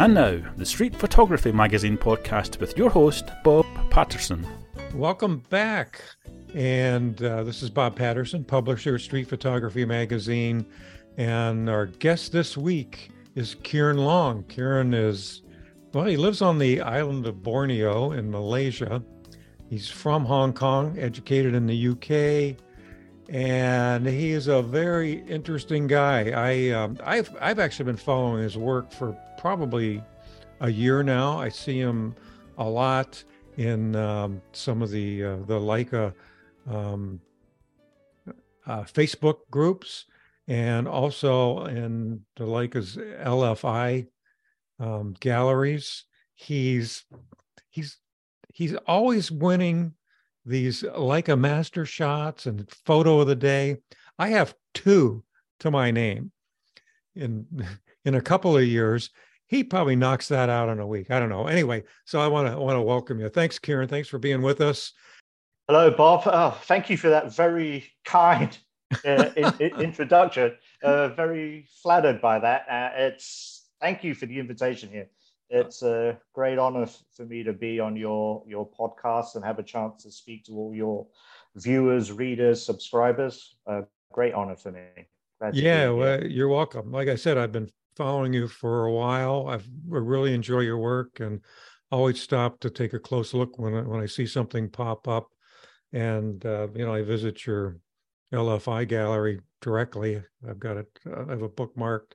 And now, the Street Photography Magazine podcast with your host, Bob Patterson. Welcome back. And uh, this is Bob Patterson, publisher of Street Photography Magazine. And our guest this week is Kieran Long. Kieran is, well, he lives on the island of Borneo in Malaysia. He's from Hong Kong, educated in the UK, and he is a very interesting guy. I um, I've I've actually been following his work for probably a year now. I see him a lot in um, some of the uh, the Leica um, uh, Facebook groups, and also in the Leica's LFI um, galleries. He's he's he's always winning these Leica master shots and photo of the day. I have two to my name in in a couple of years. He probably knocks that out in a week. I don't know. Anyway, so I want to want to welcome you. Thanks, Kieran. Thanks for being with us. Hello, Bob. Oh, thank you for that very kind uh, in, in, introduction. Uh, very flattered by that. Uh, it's thank you for the invitation here. It's a great honor for me to be on your your podcast and have a chance to speak to all your viewers, readers, subscribers. A great honor for me. yeah, well, you're welcome. Like I said, I've been following you for a while. I've I really enjoy your work and always stop to take a close look when I, when I see something pop up. And uh, you know, I visit your LFI gallery directly. I've got it. Uh, I have a bookmarked.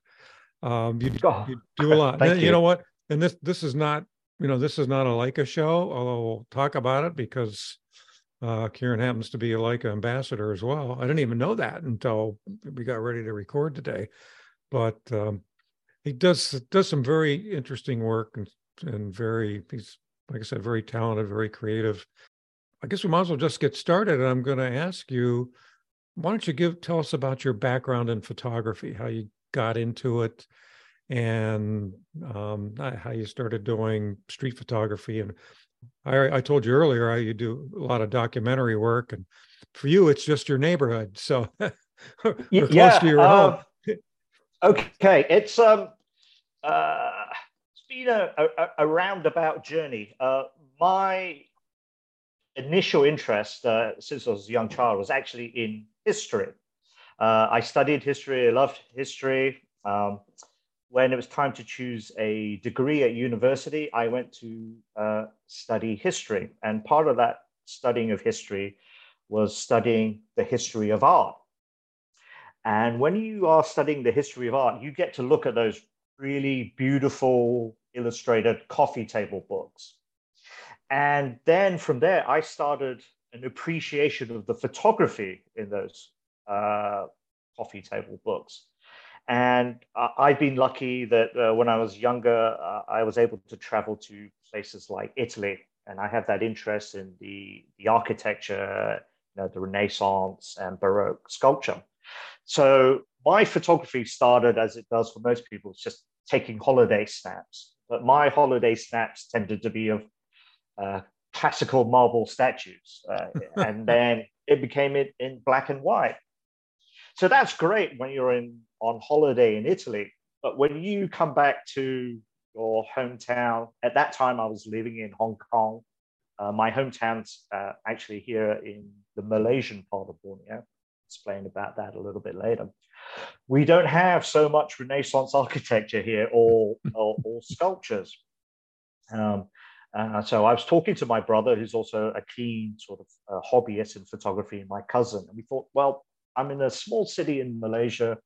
Um, you, oh, you do a lot. you. you know what? And this this is not you know this is not a Leica show, although we'll talk about it because uh, Kieran happens to be a Leica ambassador as well. I didn't even know that until we got ready to record today, but um, he does does some very interesting work and and very he's like I said very talented, very creative. I guess we might as well just get started. And I'm going to ask you, why don't you give tell us about your background in photography, how you got into it, and um, how you started doing street photography. And I, I told you earlier how you do a lot of documentary work, and for you, it's just your neighborhood, so yeah, close to your um, home. okay, it's um, uh, it's been a, a, a roundabout journey. Uh, my initial interest uh, since I was a young child was actually in history. Uh, I studied history. I loved history. Um, when it was time to choose a degree at university, I went to uh, study history. And part of that studying of history was studying the history of art. And when you are studying the history of art, you get to look at those really beautiful illustrated coffee table books. And then from there, I started an appreciation of the photography in those uh, coffee table books. And uh, I've been lucky that uh, when I was younger, uh, I was able to travel to places like Italy, and I have that interest in the, the architecture, you know, the Renaissance and Baroque sculpture. So my photography started as it does for most people, it's just taking holiday snaps. But my holiday snaps tended to be of uh, classical marble statues, uh, and then it became it in black and white. So that's great when you're in on holiday in Italy. But when you come back to your hometown, at that time I was living in Hong Kong. Uh, my hometown's uh, actually here in the Malaysian part of Borneo. Explain about that a little bit later. We don't have so much Renaissance architecture here or, or, or sculptures. Um, uh, so I was talking to my brother, who's also a keen sort of uh, hobbyist in photography, and my cousin, and we thought, well, I'm in a small city in Malaysia.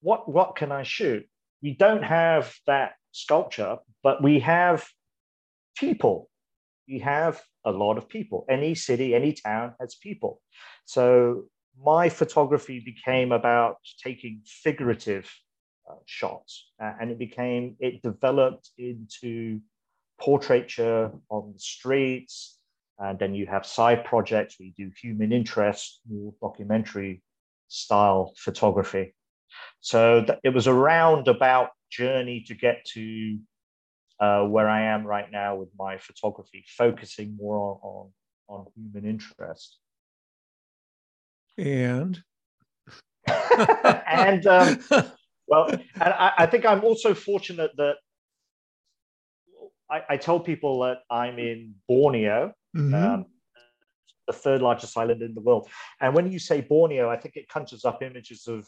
What, what can I shoot? We don't have that sculpture, but we have people. We have a lot of people. Any city, any town has people. So my photography became about taking figurative uh, shots, uh, and it became it developed into portraiture on the streets, and then you have side projects where you do human interest, more documentary style photography. So th- it was a roundabout journey to get to uh, where I am right now with my photography, focusing more on, on, on human interest. And and um, well, and I, I, think I'm also fortunate that I, I, told people that I'm in Borneo, mm-hmm. um, the third largest island in the world. And when you say Borneo, I think it conjures up images of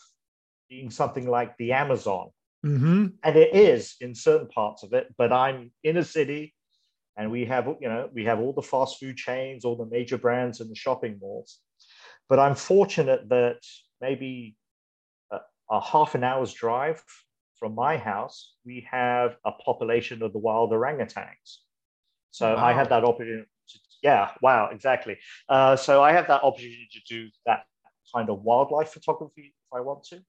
being something like the Amazon. Mm-hmm. And it is in certain parts of it, but I'm in a city and we have, you know, we have all the fast food chains, all the major brands and the shopping malls. But I'm fortunate that maybe a, a half an hour's drive from my house, we have a population of the wild orangutans. So wow. I had that opportunity. Yeah, wow, exactly. Uh, so I have that opportunity to do that kind of wildlife photography if I want to.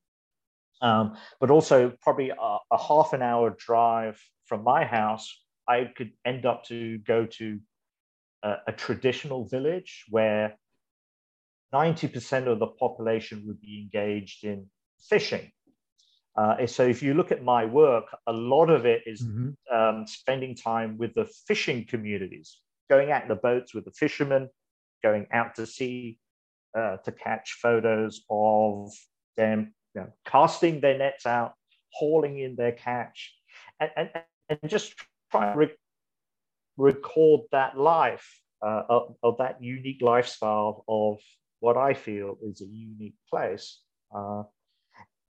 Um, but also probably a, a, half an hour drive from my house, I could end up to go to a, a traditional village where 90% of the population would be engaged in fishing. Uh, so if you look at my work, a lot of it is mm-hmm. um, spending time with the fishing communities, going out in the boats with the fishermen, going out to sea uh, to catch photos of them you know, casting their nets out, hauling in their catch, and, and, and just try to re- record that life uh, of, of, that unique lifestyle of what I feel is a unique place. Uh,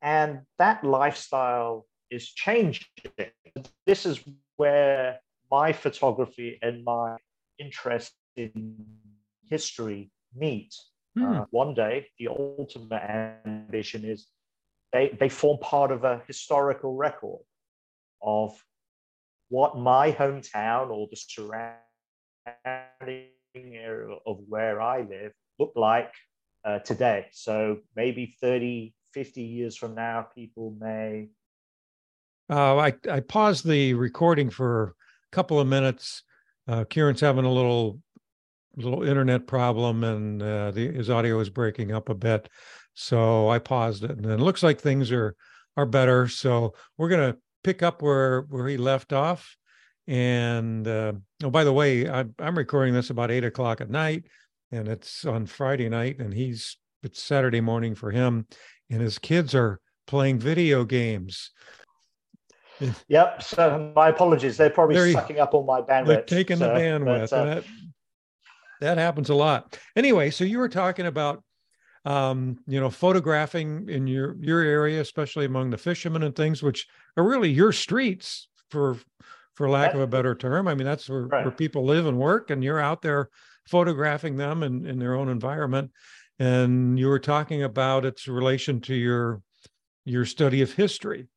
and that lifestyle is changing. This is where my photography and my interest in history meet. Mm. Uh, one day, the ultimate ambition is they, they form part of a historical record of what my hometown or the surrounding area of where I live look like uh, today. So maybe 30, 50 years from now, people may. Uh, I, I paused the recording for a couple of minutes. Uh, Kieran's having a little little internet problem and uh, the, his audio is breaking up a bit. So I paused it, and it looks like things are are better. So we're gonna pick up where where he left off. And uh, oh, by the way, I'm, I'm recording this about eight o'clock at night, and it's on Friday night, and he's it's Saturday morning for him, and his kids are playing video games. Yep. So my apologies. They're probably they're, sucking up all my bandwidth. They're taking so, the bandwidth. But, uh, that, that happens a lot. Anyway, so you were talking about um, you know, photographing in your your area, especially among the fishermen and things, which are really your streets for for lack of a better term. I mean, that's where, right. where people live and work, and you're out there photographing them in, in their own environment. And you were talking about its relation to your your study of history.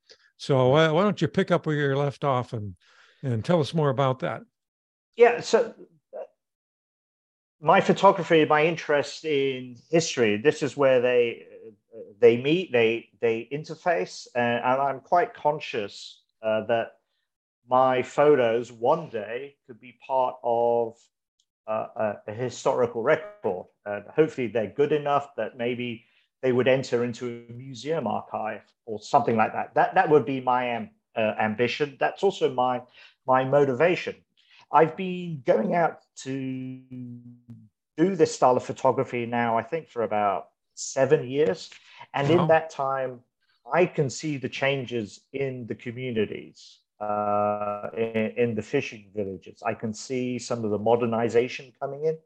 So uh, why don't you pick up where you're left off and and tell us more about that? Yeah. So my photography, my interest in history, this is where they they meet, they they interface, and, and I'm quite conscious uh, that my photos one day could be part of uh, a, a, historical record, and hopefully they're good enough that maybe they would enter into a museum archive or something like that. That that would be my am, uh, ambition. That's also my my motivation. I've been going out to do this style of photography now, I think, for about seven years. And wow. in that time, I can see the changes in the communities, uh, in, in, the fishing villages. I can see some of the modernization coming in.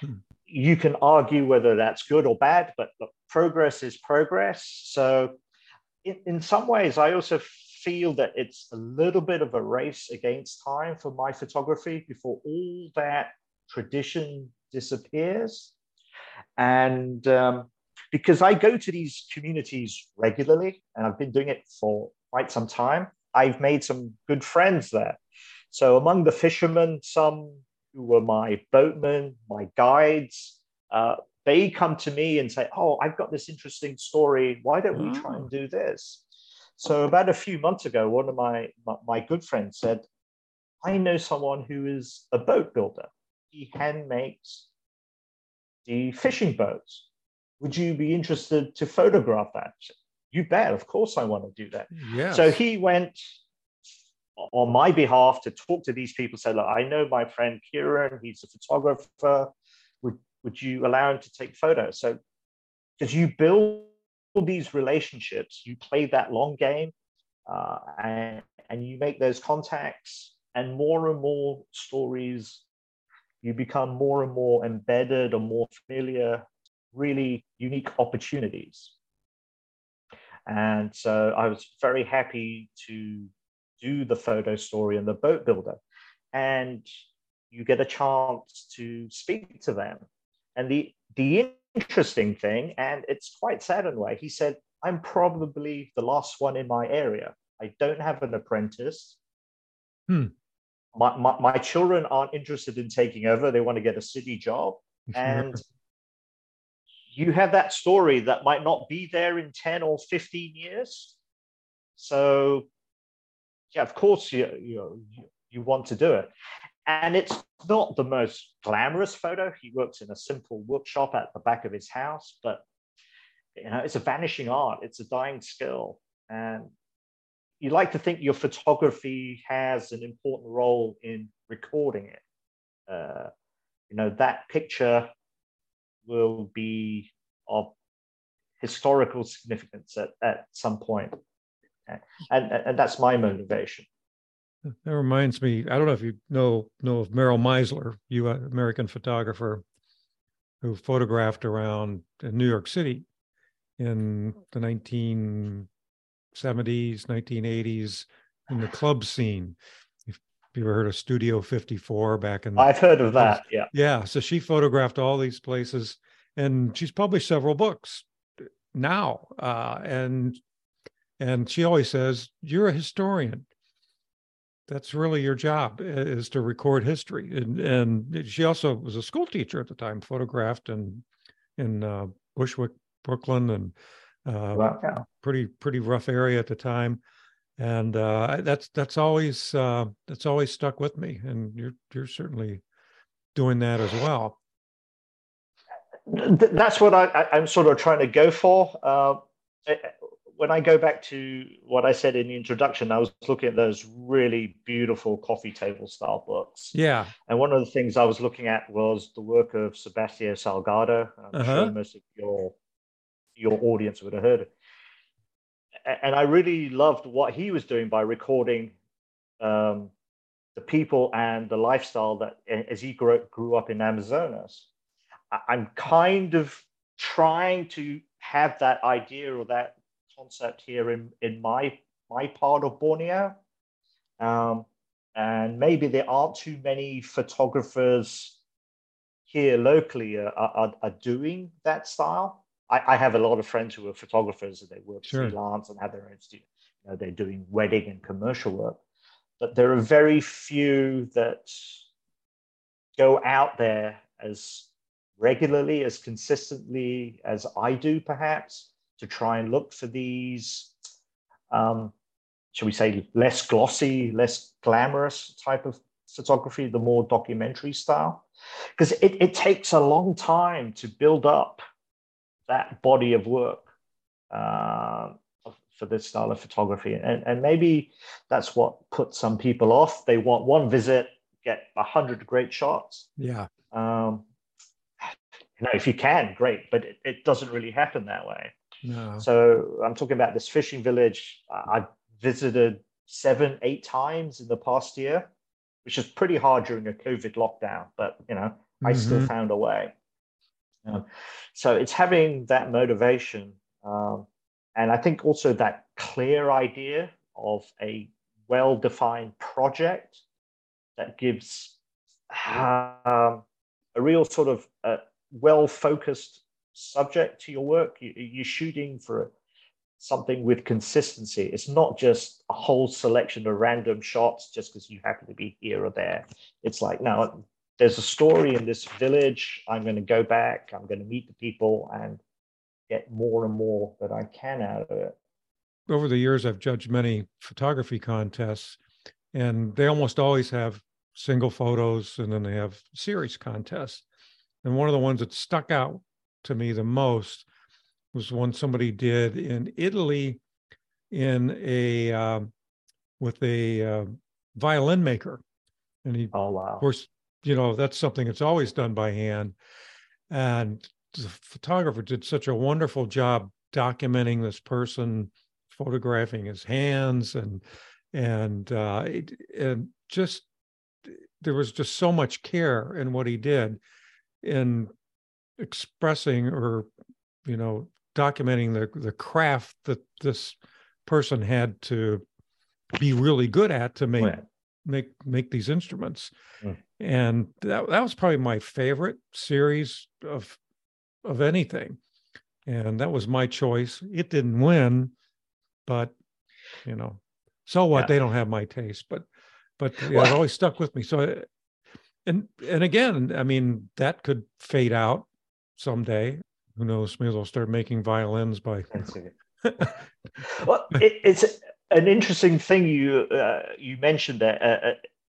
Hmm. You can argue whether that's good or bad, but look, progress is progress. So, in, in some ways, I also feel that it's a little bit of a race against time for my photography before all that tradition disappears. And um, because I go to these communities regularly, and I've been doing it for quite some time, I've made some good friends there. So among the fishermen, some who were my boatmen, my guides, uh, they come to me and say, "Oh, I've got this interesting story. Why don't we try and do this?" So about a few months ago, one of my, my, my good friends said, I know someone who is a boat builder. He hand makes the fishing boats. Would you be interested to photograph that? You bet. Of course, I want to do that. Yeah. So he went on my behalf to talk to these people. Said, "Look, I know my friend Kieran. He's a photographer. Would would you allow him to take photos?" So, because you build these relationships, you play that long game, uh, and, and you make those contacts. and more and more stories, you become more and more embedded or more familiar, really unique opportunities. And so I was very happy to do the photo story and the boat builder. And you get a chance to speak to them. And the, the interesting thing, and it's quite sad in a way, he said, I'm probably the last one in my area. I don't have an apprentice. Hmm. My, my, my children aren't interested in taking over. They want to get a city job. And you have that story that might not be there in 10 or 15 years. So, yeah, of course, you, you, you want to do it. And it's not the most glamorous photo. He works in a simple workshop at the back of his house, but you know, it's a vanishing art. It's a dying skill. And you like to think your photography has an important role in recording it. Uh, you know, that picture will be of historical significance at, at some point. And, and that's my motivation. That reminds me, I don't know if you know know of Meryl Meisler, you American photographer who photographed around New York City in the 1970s, 1980s in the club scene. If you ever heard of Studio 54 back in the, I've heard of that. Yeah. Yeah. So she photographed all these places and she's published several books now. Uh, and and she always says, You're a historian that's really your job is to record history. And, and she also was a school teacher at the time, photographed in in uh, Bushwick, Brooklyn, and uh, wow. pretty pretty rough area at the time. And uh, that's that's always uh, that's always stuck with me. And you're you're certainly doing that as well. That's what I, I'm sort of trying to go for. Uh, when I go back to what I said in the introduction, I was looking at those really beautiful coffee table style books. Yeah. And one of the things I was looking at was the work of Sebastião Salgado. I'm uh-huh. sure most of your your audience would have heard it. And I really loved what he was doing by recording um, the people and the lifestyle that as he grew, grew up in Amazonas. I'm kind of trying to have that idea or that concept here in, in my my part of Borneo. Um, and maybe there aren't too many photographers here locally are, are, are doing that style. I, I, have a lot of friends who are photographers and they work sure. freelance and have their own studio. You know, they're doing wedding and commercial work, but there are very few that go out there as regularly, as consistently as I do, perhaps to try and look for these, um, shall we say, less glossy, less glamorous type of photography, the more documentary style. Because it, it takes a long time to build up that body of work uh, for this style of photography. And, and maybe that's what puts some people off. They want one visit, get a hundred great shots. Yeah. Um, you know, if you can, great, but it, it doesn't really happen that way. No. So I'm talking about this fishing village. I visited seven, eight times in the past year, which is pretty hard during a COVID lockdown, but you know, mm-hmm. I still mm-hmm. found a way. Um, so it's having that motivation. Um, and I think also that clear idea of a well defined project that gives um, a real sort of uh, well focused subject to your work. You, are shooting for something with consistency. It's not just a whole selection of random shots just because you happen to be here or there. It's like, now there's a story in this village. I'm going to go back. I'm going to meet the people and get more and more that I can out of it. Over the years, I've judged many photography contests, and they almost always have single photos and then they have series contests. And one of the ones that stuck out to me the most was one somebody did in Italy in a uh, with a uh, violin maker, and he oh wow. of course you know that's something that's always done by hand, and the photographer did such a wonderful job documenting this person, photographing his hands and and uh, it, and just there was just so much care in what he did in expressing or you know documenting the the craft that this person had to be really good at to make right. make make these instruments. Mm. and that that was probably my favorite series of of anything. And that was my choice. It didn't win but you know so what? Yeah. they don't have my taste but but yeah, it always stuck with me. So and and again i mean that could fade out someday who knows maybe i'll start making violins by well it, it's an interesting thing you uh, you mentioned there uh, uh,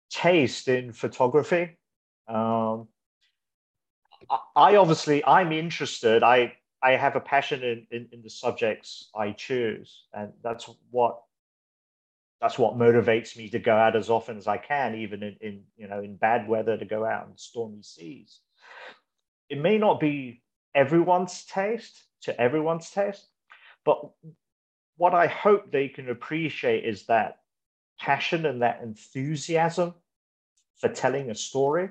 taste in photography um, I obviously I'm interested. I I have a passion in, in, in the subjects I choose, and that's what that's what motivates me to go out as often as I can, even in, in you know in bad weather to go out in stormy seas. It may not be everyone's taste to everyone's taste, but what I hope they can appreciate is that passion and that enthusiasm for telling a story,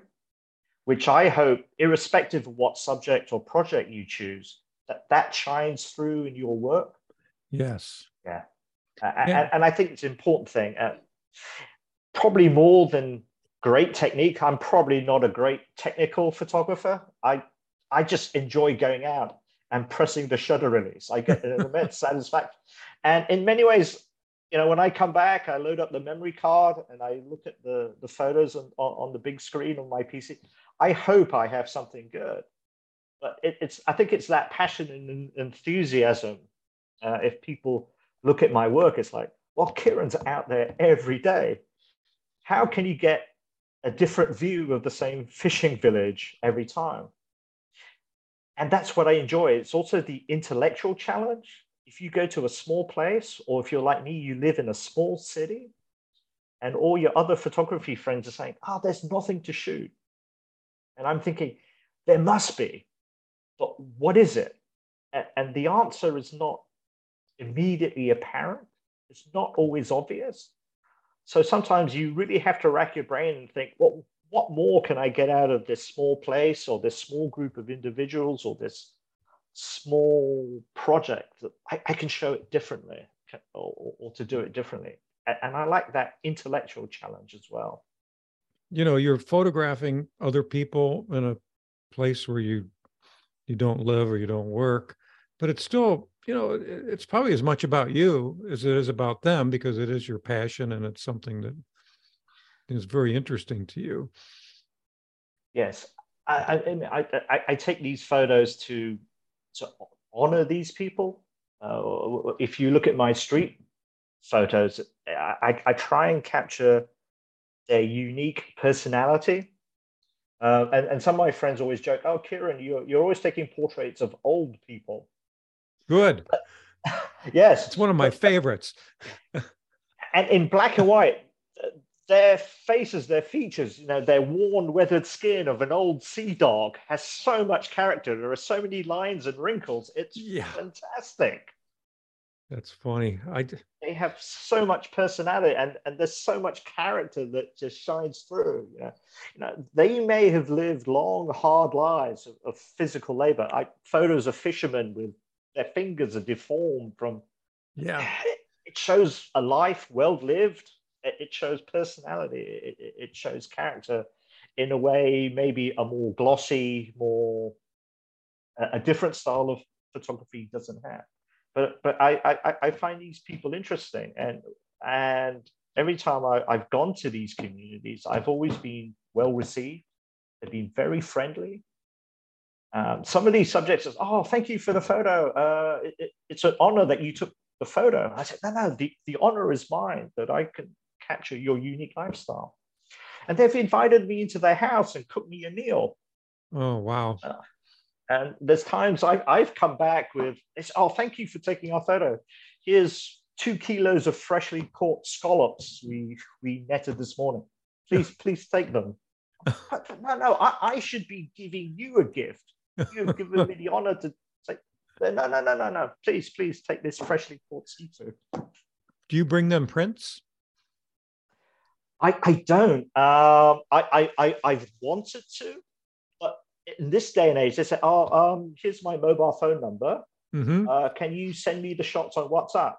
which I hope, irrespective of what subject or project you choose, that that shines through in your work. Yes. Yeah. Uh, yeah. And, and, I think it's an important thing. Uh, probably more than great technique. I'm probably not a great technical photographer. I I just enjoy going out and pressing the shutter release. I get an immense satisfaction. And in many ways, you know, when I come back, I load up the memory card and I look at the, the photos on, on the big screen on my PC. I hope I have something good but it, it's I think it's that passion and enthusiasm. Uh, if people look at my work, it's like, well, Kieran's out there every day. How can you get a different view of the same fishing village every time? And that's what I enjoy. It's also the intellectual challenge. If you go to a small place, or if you're like me, you live in a small city, and all your other photography friends are saying, oh, there's nothing to shoot. And I'm thinking, there must be but what is it? And the answer is not immediately apparent. It's not always obvious. So sometimes you really have to rack your brain and think, what, what more can I get out of this small place or this small group of individuals or this small project that I, I can show it differently or, or to do it differently? And I like that intellectual challenge as well. You know, you're photographing other people in a place where you you don't live or you don't work but it's still you know it's probably as much about you as it is about them because it is your passion and it's something that is very interesting to you. Yes. I i i, I take these photos to to honor these people. Uh, if you look at my street photos I, I try and capture their unique personality. Uh, and, and some of my friends always joke, oh, Kieran, you're, you're always taking portraits of old people. Good. yes. It's one of my favorites. and in black and white, their faces, their features, you know, their worn, weathered skin of an old sea dog has so much character. There are so many lines and wrinkles. It's yeah. fantastic. That's funny. I they have so much personality and, and there's so much character that just shines through. You know, you know they may have lived long, hard lives of, of physical labor. I photos of fishermen with their fingers are deformed from. Yeah, it shows a life well lived. It shows personality. It, it shows character in a way maybe a more glossy, more a different style of photography doesn't have but but I, I I find these people interesting, and and every time I, I've gone to these communities, I've always been well received. They've been very friendly. Um, some of these subjects is, oh, thank you for the photo. Uh, it, it, it's an honor that you took the photo. I said, no, no, the, the honor is mine that I can capture your unique lifestyle. And they've invited me into their house and cooked me a meal. Oh, wow. Uh, and there's times I've, I've come back with, it's, oh, thank you for taking our photo. Here's two kilos of freshly caught scallops we, we netted this morning. Please, please take them. no, no, I, I should be giving you a gift. You've given me the honor to say, no, no, no, no, no. Please, please take this freshly caught seafood. Do you bring them prints? I, I don't. Um, I, I, I, have wanted to, but in this day and age, they say, oh, um, here's my mobile phone number. Mm-hmm. Uh, can you send me the shots on WhatsApp?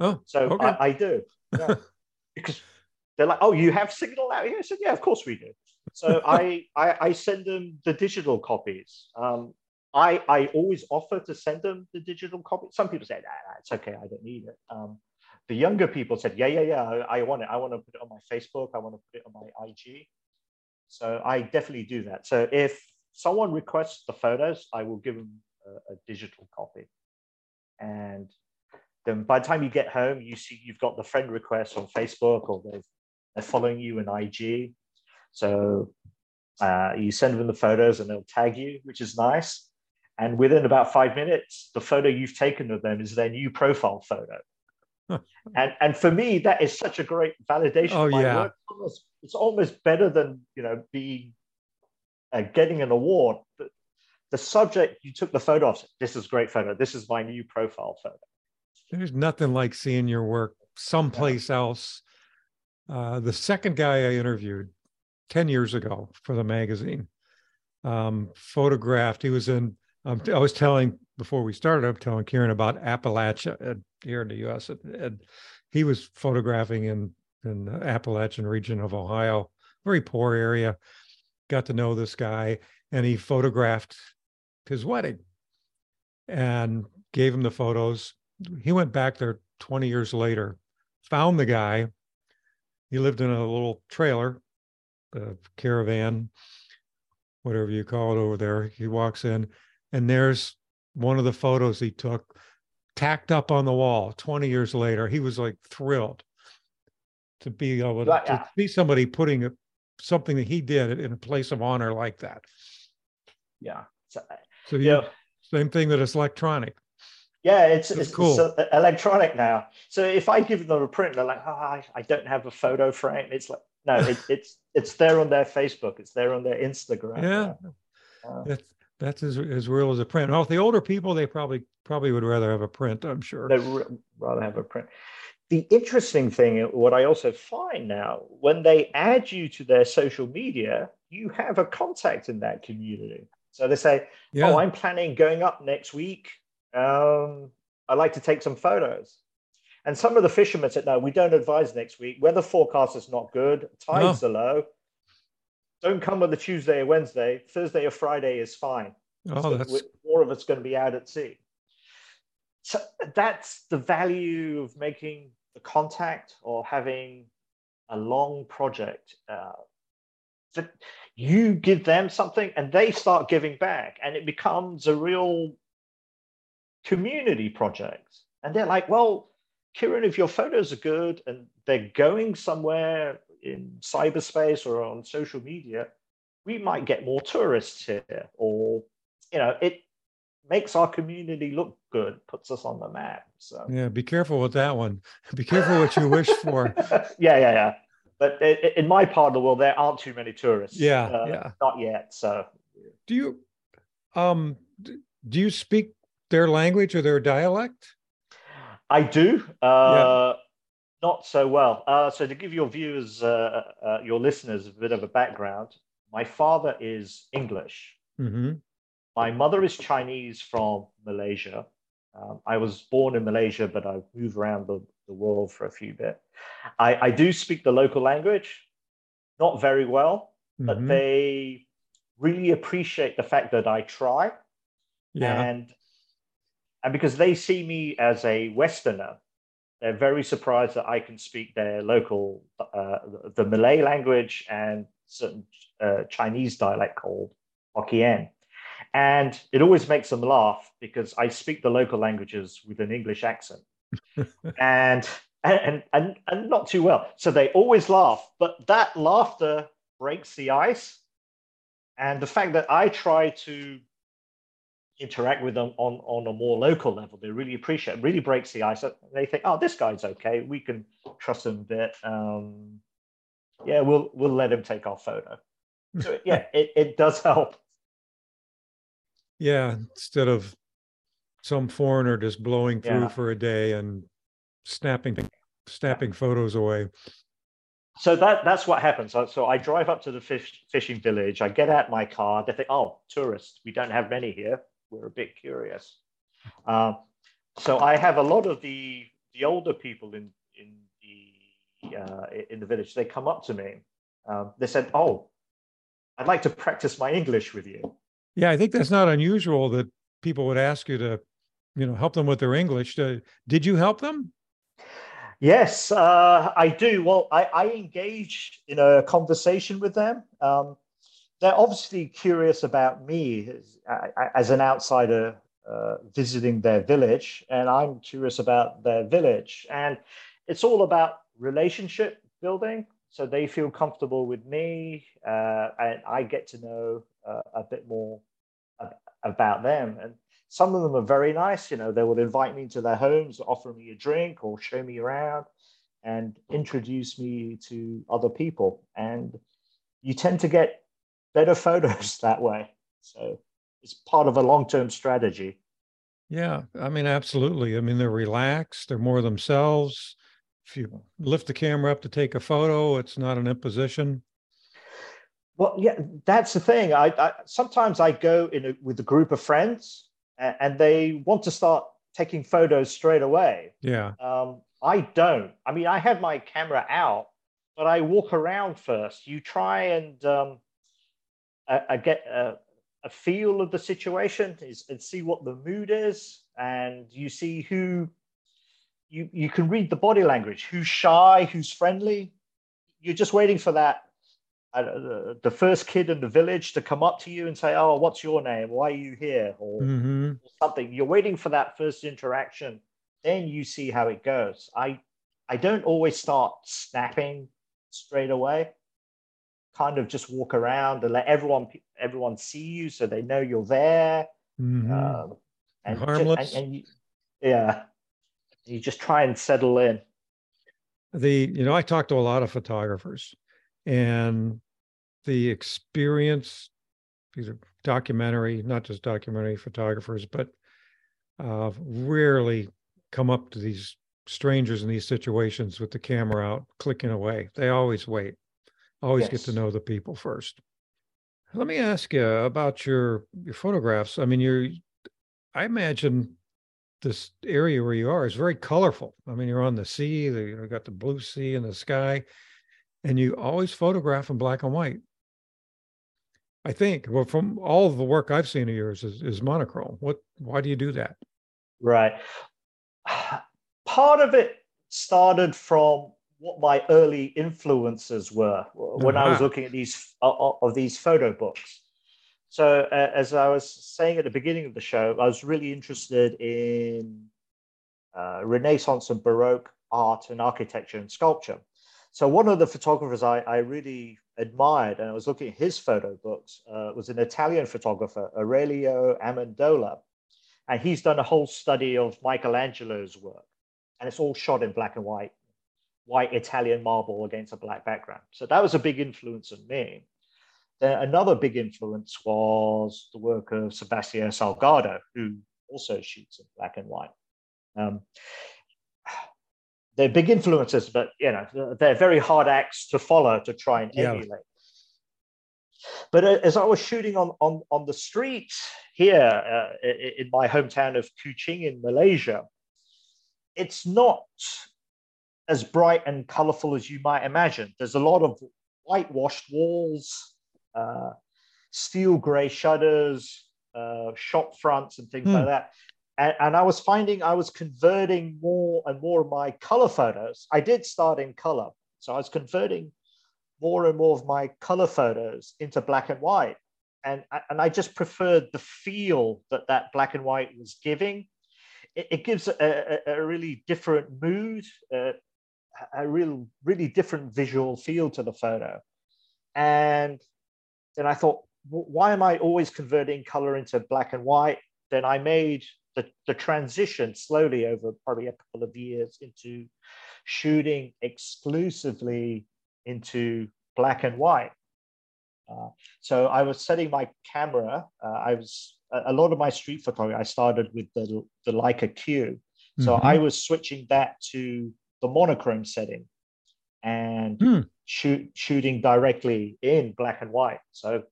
Oh, so okay. I, I, do. Yeah. because they're like, oh, you have Signal out here? I said, yeah, of course we do. So I, I, I send them the digital copies. Um, I, I always offer to send them the digital copy. Some people say, nah, nah, it's okay, I don't need it. Um, the younger people said, yeah, yeah, yeah, I, I want it. I want to put it on my Facebook. I want to put it on my IG. So I definitely do that. So if someone requests the photos, I will give them a, a digital copy. And then by the time you get home, you see you've got the friend request on Facebook or they've, they're following you in IG. So uh, you send them the photos and they'll tag you, which is nice. And within about five minutes, the photo you've taken of them is their new profile photo. and and for me, that is such a great validation. Oh yeah, it's almost, it's almost, better than you know being uh, getting an award. The, the subject you took the photo of. This is a great photo. This is my new profile photo. There's nothing like seeing your work someplace yeah. else. Uh, the second guy I interviewed 10 years ago for the magazine um, photographed, he was in, um, I was telling before we started, I'm telling Kieran about Appalachia uh, here in the US. And he was photographing in, in the Appalachian region of Ohio, very poor area. Got to know this guy and he photographed his wedding and gave him the photos he went back there 20 years later, found the guy. He lived in a little trailer, a caravan, whatever you call it over there. He walks in, and there's one of the photos he took tacked up on the wall 20 years later. He was like thrilled to be able to, yeah. to see somebody putting a, something that he did in a place of honor like that. Yeah. So, uh, so you, yeah. same thing that it's electronic. Yeah, it's, it's cool. It's uh, electronic now. So if I give them a print, they're like, oh, I, I don't have a photo frame. It's like, no, it, it's it's there on their Facebook. It's there on their Instagram. Yeah, uh, that's that's as, as real as a print. Well, the older people, they probably probably would rather have a print. I'm sure they'd rather have a print. The interesting thing, what I also find now, when they add you to their social media, you have a contact in that community. So they say, yeah. "Oh, I'm planning going up next week um, I'd like to take some photos. And some of the fishermen said, no, we don't advise next week. Weather forecast is not good. Tides no. are low. Don't come on the Tuesday or Wednesday. Thursday or Friday is fine. Oh, that's... More of it's going to be out at sea. So that's the value of making the contact or having a long project. Uh, that you give them something and they start giving back, and it becomes a real community project. And they're like, well, Kieran, if your photos are good and they're going somewhere in cyberspace or on social media, we might get more tourists here. Or, you know, it makes our community look good, puts us on the map. So yeah, be careful with that one. Be careful what you wish for. yeah, yeah, yeah. But in my part of the world, there aren't too many tourists. Yeah, uh, yeah. Not yet. So do you um do you speak their language or their dialect? I do. Uh, yeah. Not so well. Uh, so to give your viewers, uh, uh, your listeners, a bit of a background, my father is English. Mm-hmm. My mother is Chinese from Malaysia. Um, I was born in Malaysia, but I've moved around the, the world for a few bit. I, I do speak the local language, not very well, mm-hmm. but they really appreciate the fact that I try. Yeah. And and because they see me as a Westerner, they're very surprised that I can speak their local, uh, the Malay language and certain uh, Chinese dialect called Hokkien. And it always makes them laugh because I speak the local languages with an English accent. and, and, and, and not too well. So they always laugh, but that laughter breaks the ice. And the fact that I try to interact with them on, on a more local level. They really appreciate it, really breaks the ice. They think, oh, this guy's okay. We can trust him a bit. Um, yeah, we'll we'll let him take our photo. So yeah, it, it does help. Yeah, instead of some foreigner just blowing through yeah. for a day and snapping snapping photos away. so that that's what happens. So, so I drive up to the fish, fishing village. I get out my car. They think, oh, tourists. We don't have many here. We're a bit curious. Um, so I have a lot of the the older people in in the uh, in the village. They come up to me. Um, they said, "Oh, I'd like to practice my English with you." Yeah, I think that's not unusual that people would ask you to, you know, help them with their English. Uh, did you help them? Yes, uh, I do. Well, I, I, engage in a conversation with them. Um, they're obviously curious about me as, as an outsider uh, visiting their village, and I'm curious about their village. And it's all about relationship building. So they feel comfortable with me, uh, and I get to know uh, a bit more about them. And some of them are very nice. You know, they would invite me into their homes, offer me a drink, or show me around, and introduce me to other people. And you tend to get better photos that way. So it's part of a long-term strategy. Yeah, I mean, absolutely. I mean, they're relaxed. They're more themselves. If you lift the camera up to take a photo, it's not an imposition. Well, yeah, that's the thing. I, I sometimes I go in a, with a group of friends, and, and, they want to start taking photos straight away. Yeah. Um, I don't. I mean, I have my camera out, but I walk around first. You try and um, I, I get a, a, feel of the situation is, and see what the mood is, and you see who you you can read the body language. Who's shy? Who's friendly? You're just waiting for that uh, the first kid in the village to come up to you and say, "Oh, what's your name? Why are you here?" Or, mm-hmm. or, something. You're waiting for that first interaction, then you see how it goes. I I don't always start snapping straight away. Kind of just walk around and let everyone everyone see you so they know you're there. Mm-hmm. Um, and harmless. Just, and, and you, yeah, you just try and settle in. The you know I talk to a lot of photographers and the experience these are documentary not just documentary photographers but uh, rarely come up to these strangers in these situations with the camera out clicking away they always wait always yes. get to know the people first let me ask you about your your photographs i mean you're i imagine this area where you are is very colorful i mean you're on the sea You've got the blue sea and the sky and you always photograph in black and white I think. Well, from all of the work I've seen of yours is, is monochrome. What? Why do you do that? Right. Part of it started from what my early influences were when uh-huh. I was looking at these uh, uh, of these photo books. So, uh, as I was saying at the beginning of the show, I was really interested in uh, Renaissance and Baroque art and architecture and sculpture. So, one of the photographers I, I really admired, and I was looking at his photo books, uh, was an Italian photographer, Aurelio Amendola. And he's done a whole study of Michelangelo's work. And it's all shot in black and white, white Italian marble against a black background. So that was a big influence on me. Then another big influence was the work of Sebastião Salgado, who also shoots in black and white. Um, they're big influences, but you know they're very hard acts to follow to try and yeah. emulate. But uh, as I was shooting on on on the street here uh, in my hometown of Kuching in Malaysia, it's not as bright and colorful as you might imagine. There's a lot of whitewashed walls, uh, steel gray shutters, uh, shop fronts, and things hmm. like that and, and, I was finding I was converting more and more of my color photos. I did start in color, so I was converting more and more of my color photos into black and white, and and I just preferred the feel that that black and white was giving. It, it gives a, a, a, really different mood, uh, a real really different visual feel to the photo, and then I thought, why am I always converting color into black and white? Then I made the, the transition slowly over probably a couple of years into shooting exclusively into black and white. Uh, so I was setting my camera. Uh, I was a, lot of my street photography. I started with the the Leica Q, so mm-hmm. I was switching that to the monochrome setting, and hmm. shoot, shooting directly in black and white. So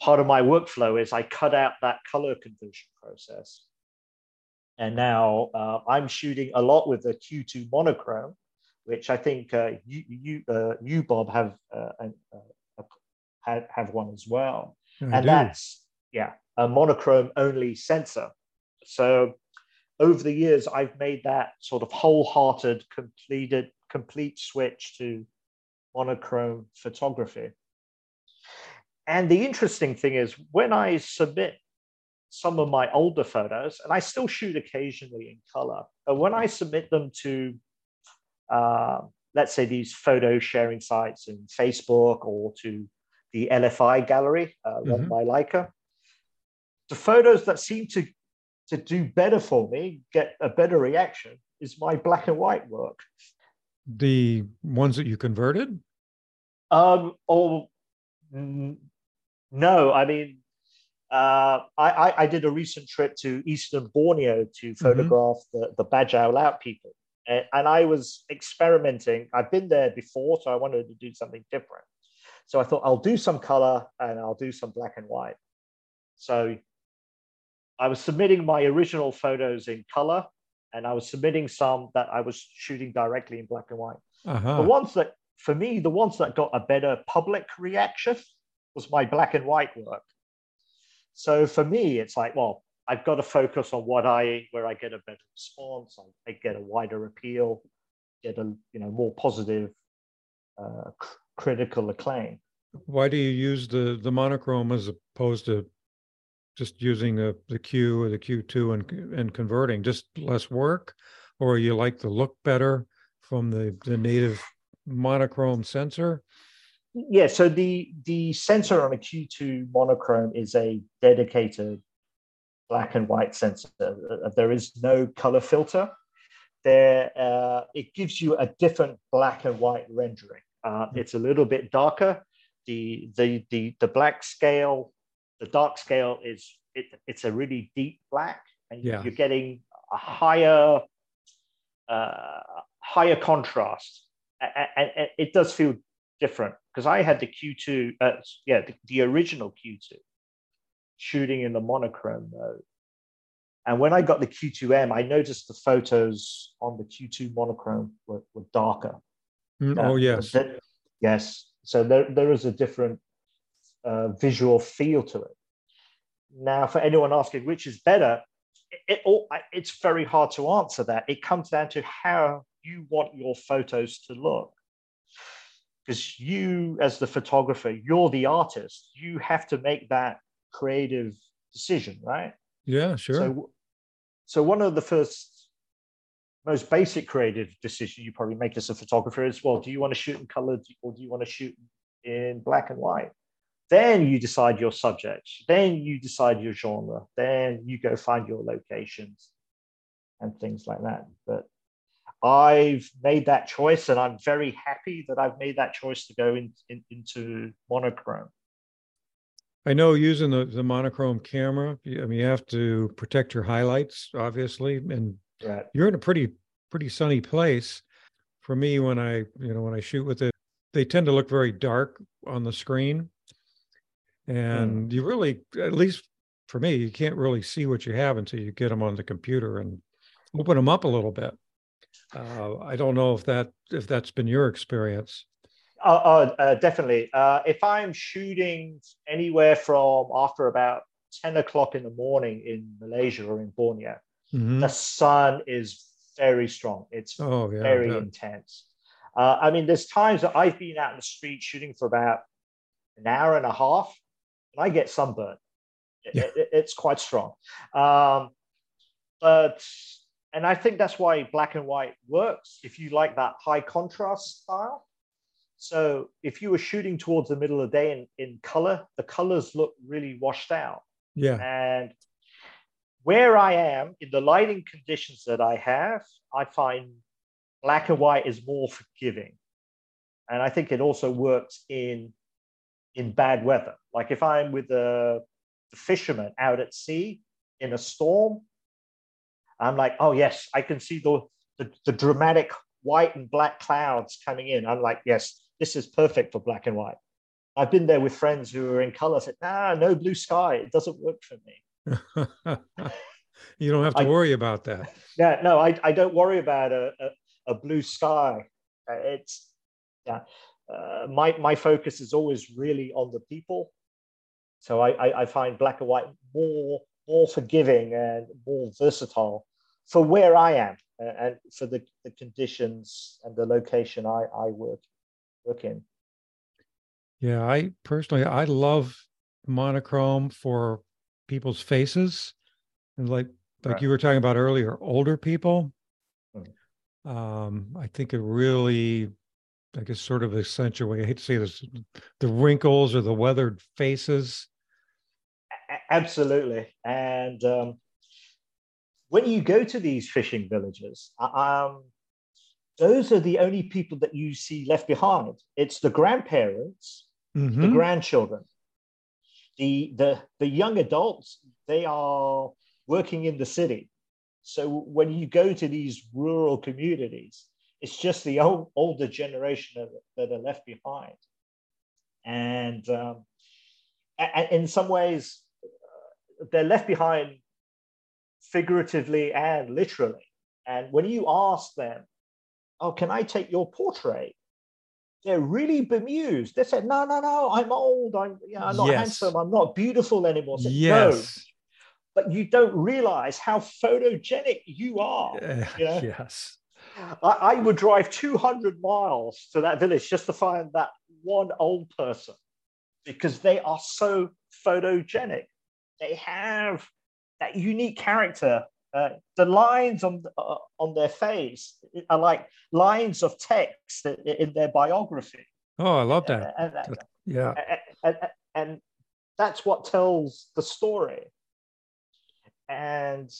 part of my workflow is I cut out that color conversion process. And now uh, I'm shooting a lot with the Q2 monochrome, which I think uh, you, you, uh, you Bob, have uh, uh, have, have one as well. I and do. that's yeah a monochrome only sensor. So over the years, I've made that sort of wholehearted, completed, complete switch to monochrome photography. And the interesting thing is, when I submit some of my older photos, and I still shoot occasionally in color, but when I submit them to, uh, let's say, these photo sharing sites in Facebook or to the LFI gallery uh, run mm-hmm. by Leica, the photos that seem to to do better for me, get a better reaction, is my black and white work. The ones that you converted? Um, or mm, no, I mean, uh, I, I, did a recent trip to eastern Borneo to mm-hmm. photograph mm-hmm. the, the Bajau Laut people. And, and I was experimenting. I've been there before, so I wanted to do something different. So I thought I'll do some color and I'll do some black and white. So I was submitting my original photos in color, and I was submitting some that I was shooting directly in black and white. Uh-huh. The ones that, for me, the ones that got a better public reaction was my black and white work. So for me, it's like, well, I've got to focus on what I, where I get a better response, I, get a wider appeal, get a you know more positive, uh, critical acclaim. Why do you use the the monochrome as opposed to just using the, the Q or the Q2 and, and converting, just less work? Or you like the look better from the, the native monochrome sensor? Yeah, so the, the sensor on a Q2 monochrome is a dedicated black and white sensor. Uh, there is no color filter. There, uh, it gives you a different black and white rendering. Uh, hmm. it's a little bit darker. The, the, the, the black scale the dark scale is it, it's a really deep black, and yeah. you're getting a higher uh, higher contrast, and, and, it does feel different because I had the Q2, uh, yeah, the, the original Q2 shooting in the monochrome mode. And when I got the Q2M, I noticed the photos on the Q2 monochrome were, were darker. Mm, oh, yes. yes. So there, there is a different uh, visual feel to it. Now, for anyone asking which is better, it, it, it's very hard to answer that. It comes down to how you want your photos to look. Because you, as the photographer, you're the artist. You have to make that creative decision, right? Yeah, sure. So, so one of the first, most basic creative decisions you probably make as a photographer is, well, do you want to shoot in color or do you want to shoot in black and white? Then you decide your subject. Then you decide your genre. Then you go find your locations and things like that. But I've made that choice, and I'm very happy that I've made that choice to go in, in, into monochrome. I know using the, the monochrome camera, I mean, you have to protect your highlights, obviously, and right. you're in a pretty pretty sunny place. For me, when I you know when I shoot with it, they tend to look very dark on the screen. And mm. you really at least for me you can't really see what you have until you get them on the computer and open them up a little bit. Uh, i don't know if that if that's been your experience. Uh, uh, uh definitely. Uh, if i'm shooting anywhere from after about 10 o'clock in the morning in malaysia or in borneo mm-hmm. the sun is very strong. It's oh, yeah, very intense. Uh, i mean there's times that i've been out in the street shooting for about an hour and a half I get sunburn. Yeah. It, it, it's quite strong. Um, but and I think that's why black and white works if you like that high contrast style. So if you were shooting towards the middle of the day in, in color, the colors look really washed out. Yeah. And where I am in the lighting conditions that I have, I find black and white is more forgiving. And I think it also works in in bad weather. Like if I'm with the fisherman out at sea in a storm, I'm like, oh yes, I can see the, the, the dramatic white and black clouds coming in. I'm like, yes, this is perfect for black and white. I've been there with friends who are in color. Said, nah, no blue sky. It doesn't work for me. you don't have to I, worry about that. Yeah, no, I, I don't worry about a, a, a blue sky. It's yeah. Uh, my my focus is always really on the people. So I, I, I find black and white more more forgiving and more versatile for where I am and for the, the conditions and the location I, I work work in. Yeah, I personally I love monochrome for people's faces and like like right. you were talking about earlier, older people. Mm-hmm. Um, I think it really I guess sort of accentuate I hate to say this the wrinkles or the weathered faces. Absolutely. And um, when you go to these fishing villages, um, those are the only people that you see left behind. It's the grandparents, mm-hmm. the grandchildren, the, the, the young adults, they are working in the city. So when you go to these rural communities, it's just the old, older generation that are left behind. And, um, and in some ways, uh, they're left behind figuratively and literally. And when you ask them, oh, can I take your portrait? They're really bemused. They said, no, no, no, I'm old. I'm, you know, I'm not yes. handsome. I'm not beautiful anymore. Yes. No, but you don't realize how photogenic you are. Uh, you know? Yes. I, I, would drive 200 miles to that village just to find that one old person because they are so photogenic. They have that unique character uh, the lines on uh, on their face are like lines of text in their biography. Oh, I love that. And, and, yeah, and, and, that's what tells the story. And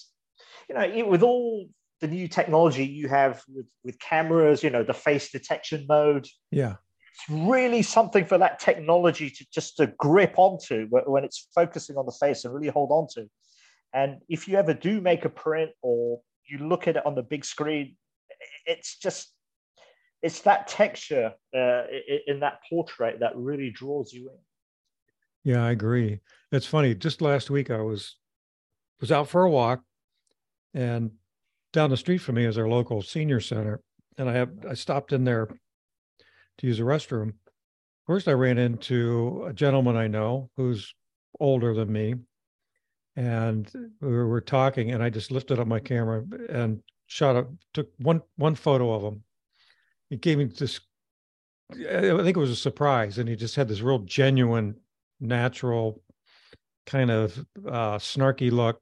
you know, with all the new technology you have with with cameras, you know, the face detection mode. Yeah, it's really something for that technology to just to grip onto when it's focusing on the face and really hold on to. And if you ever do make a print or you look at it on the big screen, it's just it's that texture uh, in that portrait that really draws you in. Yeah, I agree. It's funny. Just last week, I was was out for a walk, and down the street from me is our local senior center, and I have I stopped in there to use a restroom. First, I ran into a gentleman I know who's older than me, and we were talking and i just lifted up my camera and shot up took one one photo of him he gave me this i think it was a surprise and he just had this real genuine natural kind of uh, snarky look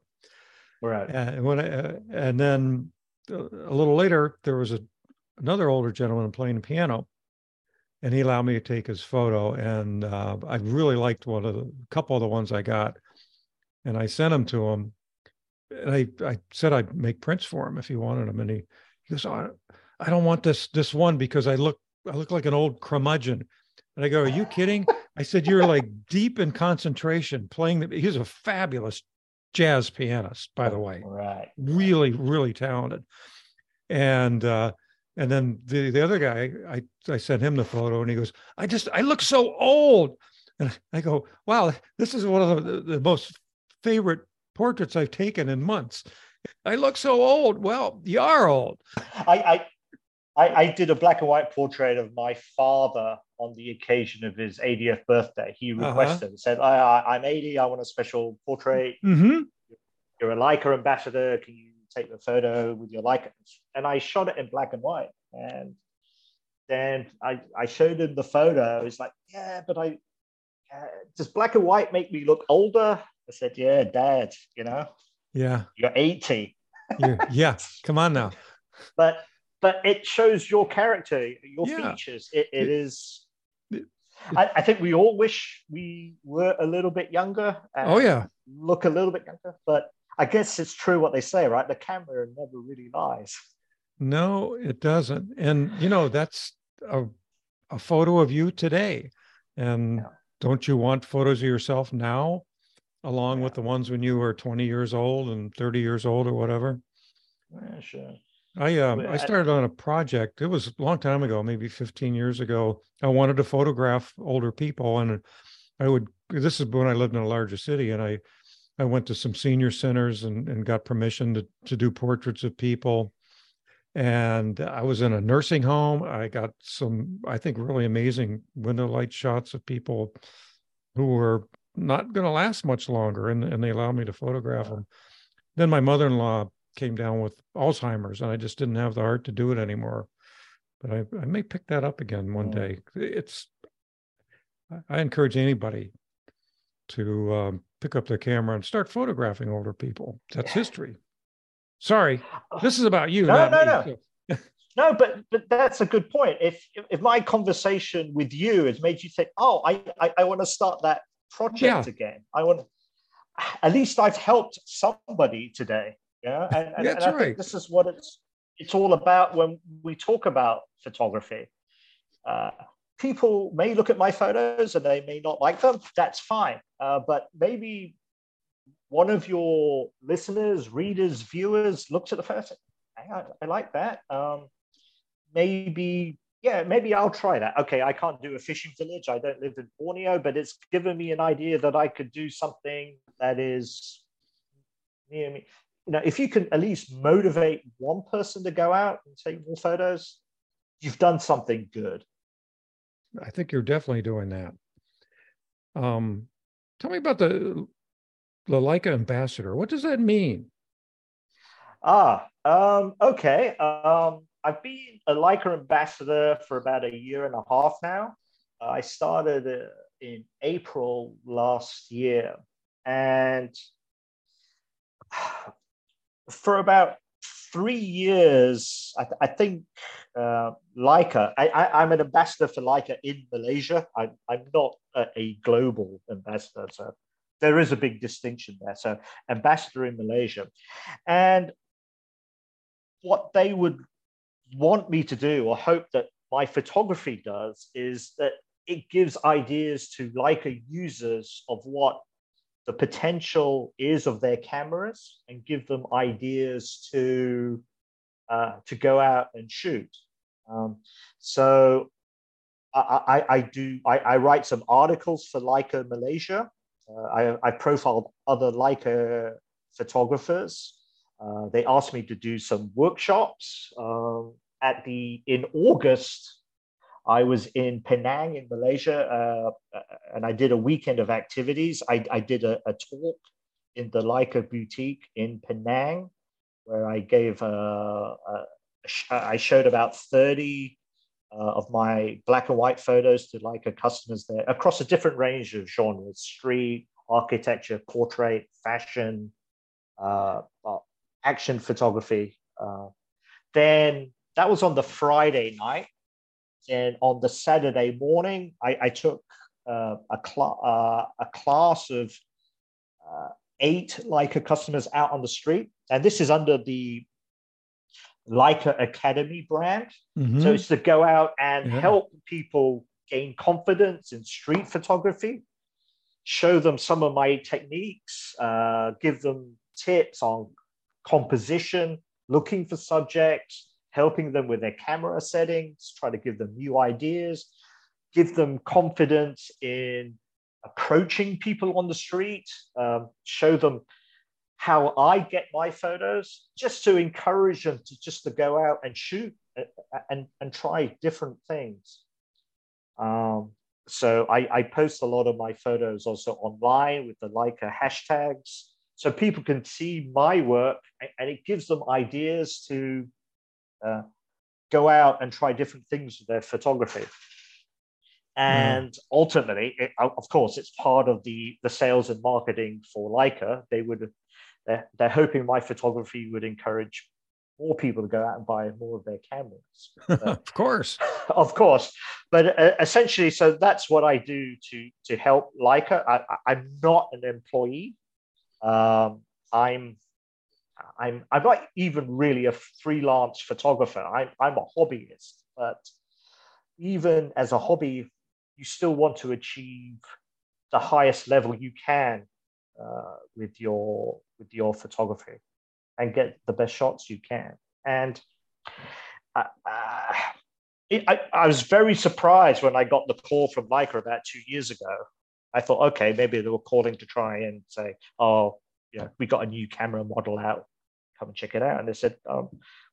right and when I, uh, and then a little later there was a another older gentleman playing the piano and he allowed me to take his photo and uh, i really liked one of the couple of the ones i got and I sent them to him. And I, I said I'd make prints for him if he wanted them. And he, he goes, oh, I don't want this this one because I look I look like an old curmudgeon. And I go, Are you kidding? I said, You're like deep in concentration playing the he's a fabulous jazz pianist, by the way. Right. Really, really talented. And uh and then the, the other guy, I, I sent him the photo and he goes, I just, I look so old. And I go, wow, this is one of the, the most favorite portraits I've taken in months. I look so old. Well, you are old. I, I, I, did a black and white portrait of my father on the occasion of his 80th birthday. He uh-huh. requested, uh-huh. said, I, am 80. I want a special portrait. Mm-hmm. You're a Leica ambassador. Can you take the photo with your Leica? And I shot it in black and white. And then I, I showed him the photo. He's like, yeah, but I, uh, does black and white make me look older? I said, Yeah, dad, you know? Yeah. You're 80. You're, yeah. Come on now. But but it shows your character, your yeah. features. It, it, it is it, I, I, think we all wish we were a little bit younger. oh yeah. Look a little bit younger. But I guess it's true what they say, right? The camera never really lies. No, it doesn't. And you know, that's a a photo of you today. And yeah. don't you want photos of yourself now? along yeah. with the ones when you were 20 years old and 30 years old or whatever? Yeah, sure. I um I started on a project. It was a long time ago, maybe 15 years ago. I wanted to photograph older people, and I would. This is when I lived in a larger city, and I I went to some senior centers and, and got permission to to do portraits of people. And I was in a nursing home. I got some, I think, really amazing window light shots of people who were not going to last much longer, and, and they allowed me to photograph them. Then my mother in law came down with Alzheimer's, and I just didn't have the heart to do it anymore. But I, I may pick that up again one day. It's I encourage anybody to um, pick up their camera and start photographing older people. That's history. Sorry, this is about you. No, no, no. No, but but that's a good point. If if my conversation with you has made you think, oh, I I, I want to start that project yeah. again. I want. At least I've helped somebody today. Yeah, and, and, that's and I right. think this is what it's it's all about when we talk about photography. Uh, people may look at my photos and they may not like them. That's fine. Uh, but maybe one of your listeners, readers, viewers looks at the photo. I, I like that. Um, maybe, yeah, maybe I'll try that. Okay, I can't do a fishing village. I don't live in Borneo, but it's given me an idea that I could do something that is near me. You know, if you can at least motivate one person to go out and take more photos, you've done something good. I think you're definitely doing that. Um, tell me about the the Leica ambassador. What does that mean? Ah, um, okay. Um, I've been a Leica ambassador for about a year and a half now. Uh, I started uh, in April last year, and for about three years, I, th- I think uh, Leica, I, am an ambassador for Leica in Malaysia. I, I'm not a, a, global ambassador. So there is a big distinction there. So, ambassador in Malaysia. And what they would want me to do, or hope that my photography does, is that it gives ideas to Leica users of what the potential is of their cameras and give them ideas to uh, to go out and shoot. Um, so I, I, I do I, I, write some articles for Leica Malaysia. Uh, I, profiled other Leica photographers. Uh, they asked me to do some workshops um, at the in August. I was in Penang in Malaysia, uh, and I did a weekend of activities. I, I did a, a, talk in the Leica boutique in Penang, where I gave a, a I showed about 30 uh, of my black and white photos to Leica customers there across a different range of genres street, architecture, portrait, fashion, uh, uh, action photography. Uh, then that was on the Friday night. And on the Saturday morning, I, I took uh, a, cl- uh, a class of eight Leica customers out on the street. And this is under the Leica Academy brand. Mm-hmm. So it's to go out and yeah. help people gain confidence in street photography, show them some of my techniques, uh, give them tips on composition, looking for subjects, helping them with their camera settings, try to give them new ideas, give them confidence in approaching people on the street, um, show them how I get my photos, just to encourage them to just to go out and shoot uh, uh, and, and try different things. Um, so I, I post a lot of my photos also online with the Leica hashtags, so people can see my work and it gives them ideas to uh, go out and try different things with their photography. And mm. ultimately, it, of course, it's part of the the sales and marketing for Leica. They would they're, they're hoping my photography would encourage more people to go out and buy more of their cameras. of course, of course. But uh, essentially, so that's what I do to to help Leica. I, am not an employee. Um, I'm I'm I'm not even really a freelance photographer. I'm I'm a hobbyist. But even as a hobby, you still want to achieve the highest level you can uh, with your with your photography and get the best shots you can. And uh, uh, it, I, I was very surprised when I got the call from Leica about two years ago. I thought, okay, maybe they were calling to try and say, oh, you know, we got a new camera model out, come and check it out. And they said, um,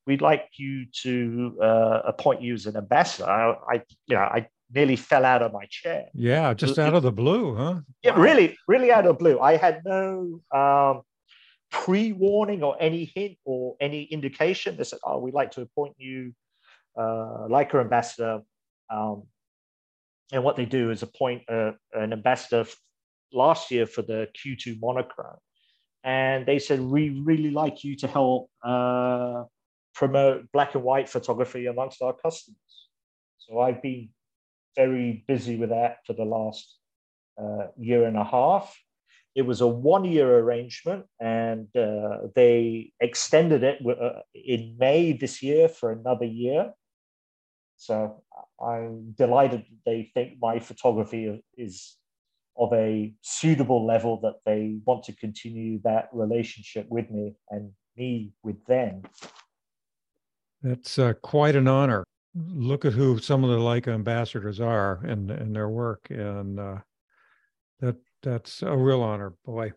we'd like you to uh, appoint you as an ambassador. I, I, you know, I nearly fell out of my chair. Yeah, just out of the blue, huh? Yeah, really, really out of the blue. I had no um, pre-warning or any hint or any indication. They said, "Oh, we'd like to appoint you uh, Leica ambassador." Um, and what they do is appoint a, an ambassador last year for the Q2 monochrome. And they said, we really like you to help uh, promote black and white photography amongst our customers. So I've been very busy with that for the last uh, year and a half. It was a one year arrangement, and uh, they extended it uh, in May this year for another year. So I'm delighted that they think my photography is of a suitable level that they want to continue that relationship with me and me with them. That's uh, quite an honor. Look at who some of the Leica ambassadors are and and their work, and uh, that that's a real honor, boy.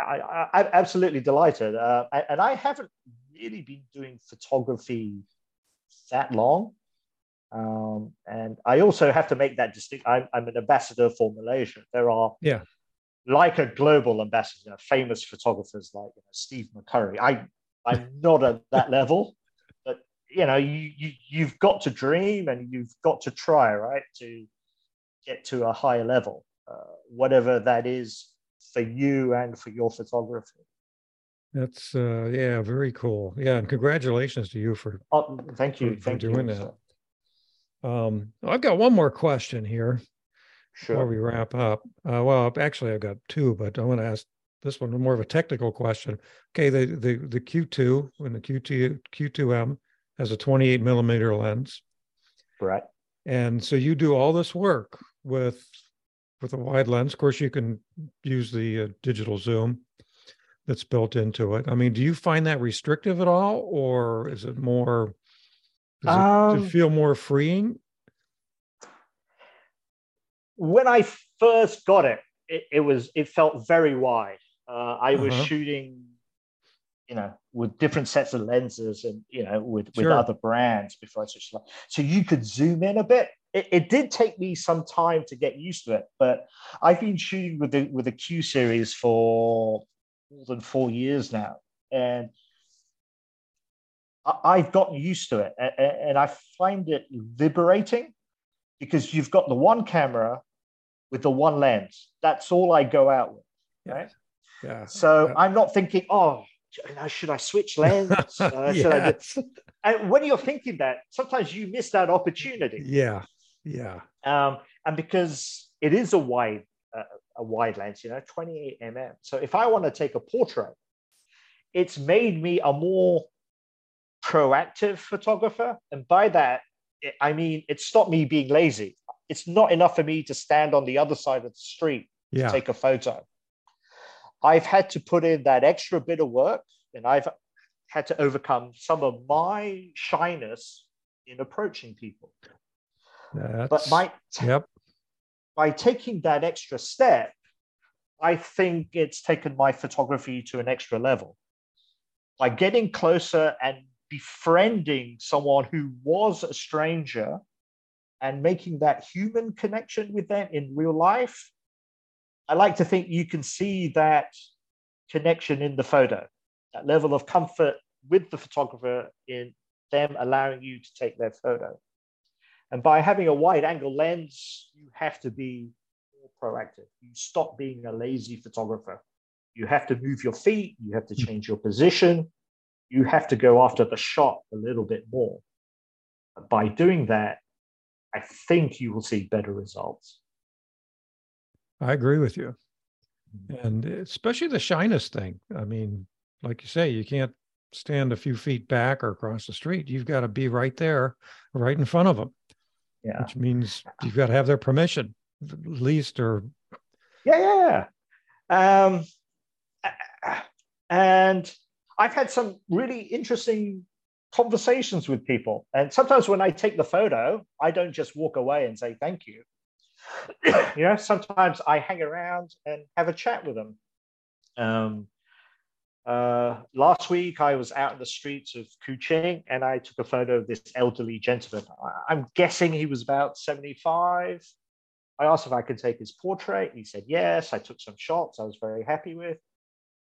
I, am absolutely delighted, uh, and I haven't really been doing photography that long. Um, and I also have to make that distinction. I'm, I'm, an ambassador for Malaysia. There are yeah, like a global ambassador, famous photographers like you know, Steve McCurry. I I'm not at that level, but you know, you, you you've got to dream and you've got to try, right, to get to a higher level, uh, whatever that is for you and for your photography. That's uh, yeah, very cool. Yeah, and congratulations to you for. Oh, thank you, for, thank for doing you. that. Um, I've got one more question here sure. before we wrap up. Uh, well, actually, I've got two, but I want to ask this one more of a technical question. Okay, the the the Q2 and the Q2 Q2M has a 28 millimeter lens, right? And so you do all this work with with a wide lens. Of course, you can use the uh, digital zoom that's built into it. I mean, do you find that restrictive at all, or is it more does it, um, it feel more freeing? When I first got it, it, it was it felt very wide. Uh, I was uh-huh. shooting, you know, with different sets of lenses and you know with with other brands before I switched. So you could zoom in a bit. It, it, did take me some time to get used to it, but I've been shooting with the with the Q series for more than four years now, and I've gotten used to it and I find it liberating because you've got the one camera with the one lens. That's all I go out with. Right. Yeah. So yeah. I'm not thinking, oh, should I switch lens? Uh, yes. I and when you're thinking that, sometimes you miss that opportunity. Yeah. Yeah. Um, and because it is a wide, uh, a wide lens, you know, 28 mm. So if I want to take a portrait, it's made me a more proactive photographer. And by that, I mean, it stopped me being lazy. It's not enough for me to stand on the other side of the street yeah. to take a photo. I've had to put in that extra bit of work and I've had to overcome some of my shyness in approaching people. That's, but by, yep. by taking that extra step, I think it's taken my photography to an extra level. By getting closer and befriending someone who was a stranger and making that human connection with them in real life, I like to think you can see that connection in the photo, that level of comfort with the photographer in them allowing you to take their photo. And by having a wide angle lens, you have to be more proactive. You stop being a lazy photographer. You have to move your feet, you have to hmm. change your position, you have to go after the shot a little bit more. By doing that, I think you will see better results. I agree with you. And especially the shyness thing. I mean, like you say, you can't stand a few feet back or across the street. You've got to be right there, right in front of them. Yeah. Which means you've got to have their permission, at least, or. Yeah, yeah. Um, and I've had some really interesting conversations with people. And sometimes when I take the photo, I don't just walk away and say thank you. you know, sometimes I hang around and have a chat with them. Um, uh, last week, I was out in the streets of Kuching and I took a photo of this elderly gentleman. I'm guessing he was about 75. I asked if I could take his portrait. He said yes. I took some shots I was very happy with.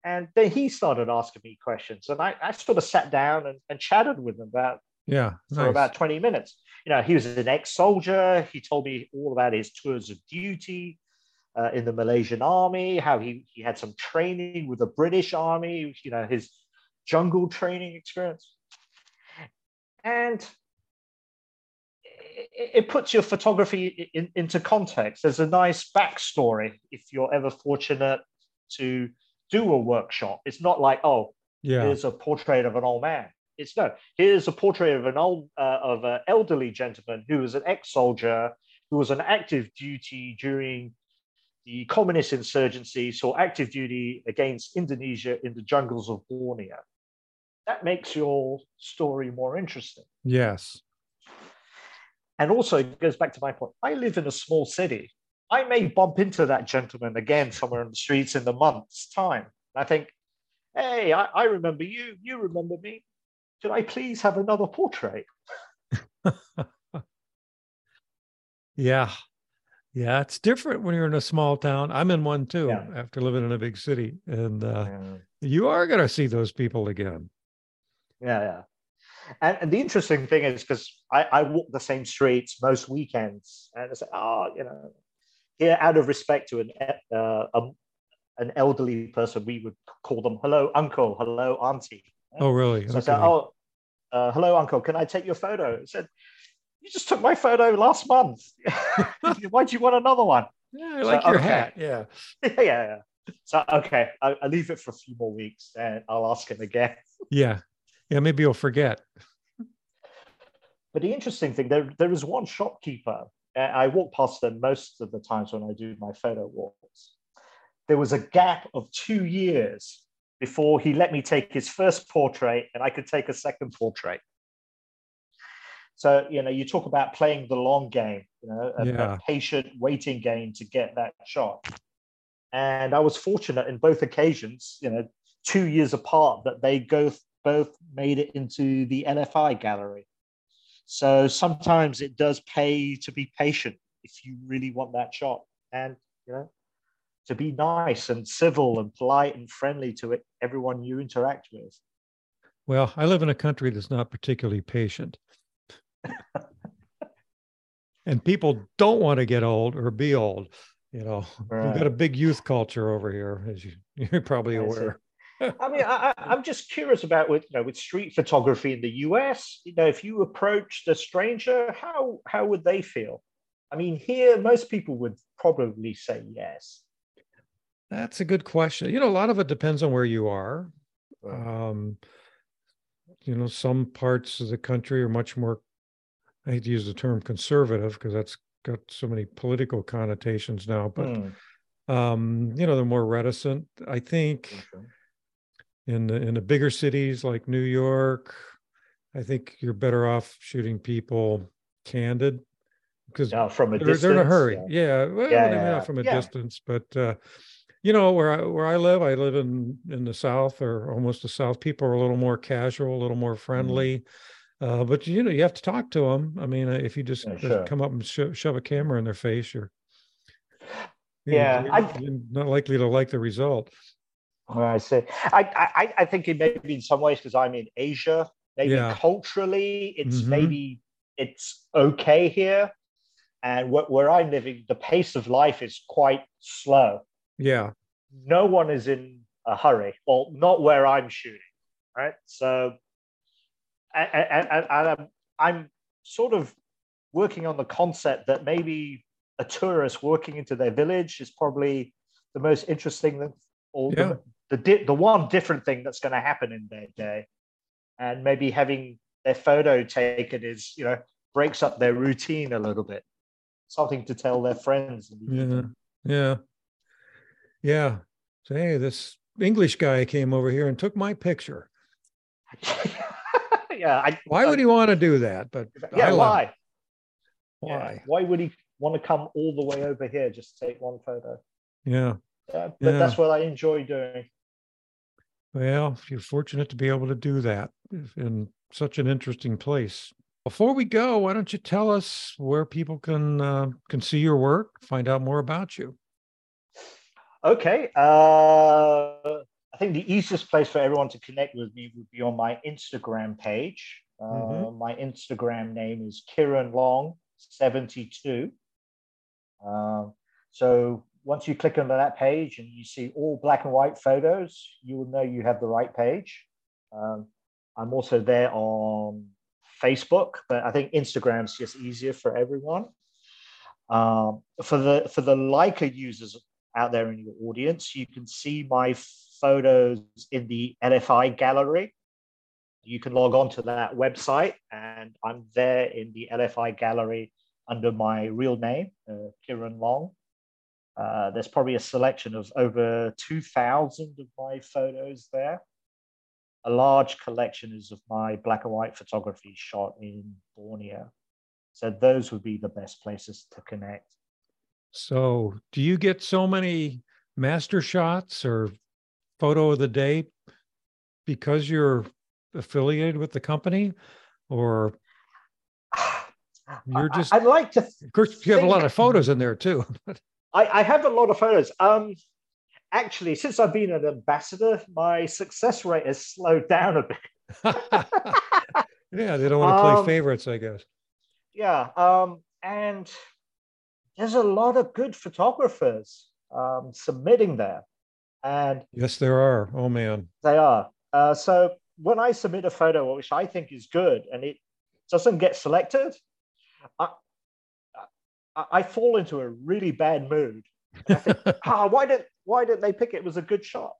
And then he started asking me questions. And I, I sort of sat down and, and chatted with him about yeah nice. for about 20 minutes. You know, he was an ex-soldier. He told me all about his tours of duty uh, in the Malaysian army, how he, he had some training with the British army, you know, his jungle training experience. And it, puts your photography in, into context. There's a nice backstory if you're ever fortunate to do a workshop. It's not like, oh, yeah. here's a portrait of an old man. It's no, here's a portrait of an old uh, of an elderly gentleman who was an ex-soldier who was on active duty during the communist insurgency, saw active duty against Indonesia in the jungles of Borneo. That makes your story more interesting. Yes. And also, it goes back to my point. I live in a small city. I may bump into that gentleman again somewhere in the streets in the month's time. I think, hey, I, I remember you. You remember me. Could I please have another portrait? yeah. Yeah, it's different when you're in a small town. I'm in one too yeah. after living in a big city. And uh, yeah. you are going to see those people again. Yeah, yeah. And, and the interesting thing is because I, I walk the same streets most weekends, and I say, oh, you know, out of respect to an uh, um, an elderly person, we would call them hello uncle, hello auntie. Oh, really? So okay. I said, oh, uh, hello uncle, can I take your photo? I said, you just took my photo last month. Why do you want another one? Yeah, I like so, your okay. hat. Yeah. yeah, yeah. So okay, I, I leave it for a few more weeks, and I'll ask him again. Yeah, yeah. Maybe you'll forget. But the interesting thing, there there is one shopkeeper. I walk past them most of the times when I do my photo walks. There was a gap of two years before he let me take his first portrait, and I could take a second portrait. So, you know, you talk about playing the long game, you know, a, yeah. a patient waiting game to get that shot. And I was fortunate in both occasions, you know, two years apart, that they both both made it into the LFI gallery. So sometimes it does pay to be patient if you really want that shot, and you know, to be nice and civil and polite and friendly to it, everyone you interact with. Well, I live in a country that's not particularly patient and people don't want to get old or be old. You know, right. we've got a big youth culture over here, as you, you're probably aware. I mean, I, am just curious about with you know with street photography in the U.S. You know, if you approached a stranger, how how would they feel? I mean, here most people would probably say yes. That's a good question. You know, a lot of it depends on where you are. Um, you know, some parts of the country are much more I hate to use the term conservative because that's got so many political connotations now, but mm. um, you know, they're more reticent. I think okay. In the in the bigger cities like New York, I think you're better off shooting people candid because no, from a they're, distance, they're in a hurry. Yeah, yeah, well, yeah, yeah. not from a distance, but uh, you know where I where I live, I live in in the South or almost the South. People are a little more casual, a little more mm-hmm. friendly. Mm. Uh, but you know, you have to talk to them. I mean, uh, if you just yeah, sure. come up and sho- shove a camera in their face, you're, you yeah, you're, you're not likely to like the result. I see. I, I, I think it may be in some ways because I'm in Asia. Maybe yeah. culturally, it's mm-hmm. maybe it's okay here, and wh- where I'm living, the pace of life is quite slow. Yeah. No one is in a hurry. Well, not where I'm shooting. Right. So and, and, and I'm, I'm sort of working on the concept that maybe a tourist walking into their village is probably the most interesting or yeah. the, the, the one different thing that's going to happen in their day and maybe having their photo taken is you know breaks up their routine a little bit something to tell their friends yeah yeah yeah so hey this english guy came over here and took my picture yeah. I, why I, would he want to do that? But yeah, why? Why? Yeah. Why would he want to come all the way over here just to take one photo? Yeah. Yeah, but yeah. that's what I enjoy doing. Well, you're fortunate to be able to do that in such an interesting place. Before we go, why don't you tell us where people can uh, can see your work, find out more about you? Okay. Uh, I think the easiest place for everyone to connect with me would be on my Instagram page. Uh, mm-hmm. My Instagram name is Kieran Long seventy two. Uh, so once you click on that page and you see all black and white photos, you will know you have the right page. Um, I'm also there on Facebook, but I think Instagram's just easier for everyone. Um, for the for the Leica users out there in your audience, you can see my photos in the LFI gallery. You can log on to that website, and I'm there in the LFI gallery under my real name, uh, Kieran Long. Uh, there's probably a selection of over 2,000 of my photos there. A large collection is of my black and white photography shot in Borneo. So those would be the best places to connect. So, do you get so many master shots or photo of the day because you're affiliated with the company, or you're just? I'd like to. Of course, you have a lot of photos in there too. I, I have a lot of photos. Um, actually, since I've been an ambassador, my success rate has slowed down a bit. yeah, they don't want to play um, favorites, I guess. Yeah, um, and there's a lot of good photographers um, submitting there, and yes, there are. Oh man, they are. Uh, so when I submit a photo, which I think is good, and it doesn't get selected, I, I, I fall into a really bad mood. I think, ah, why didn't why didn't they pick it? It was a good shot.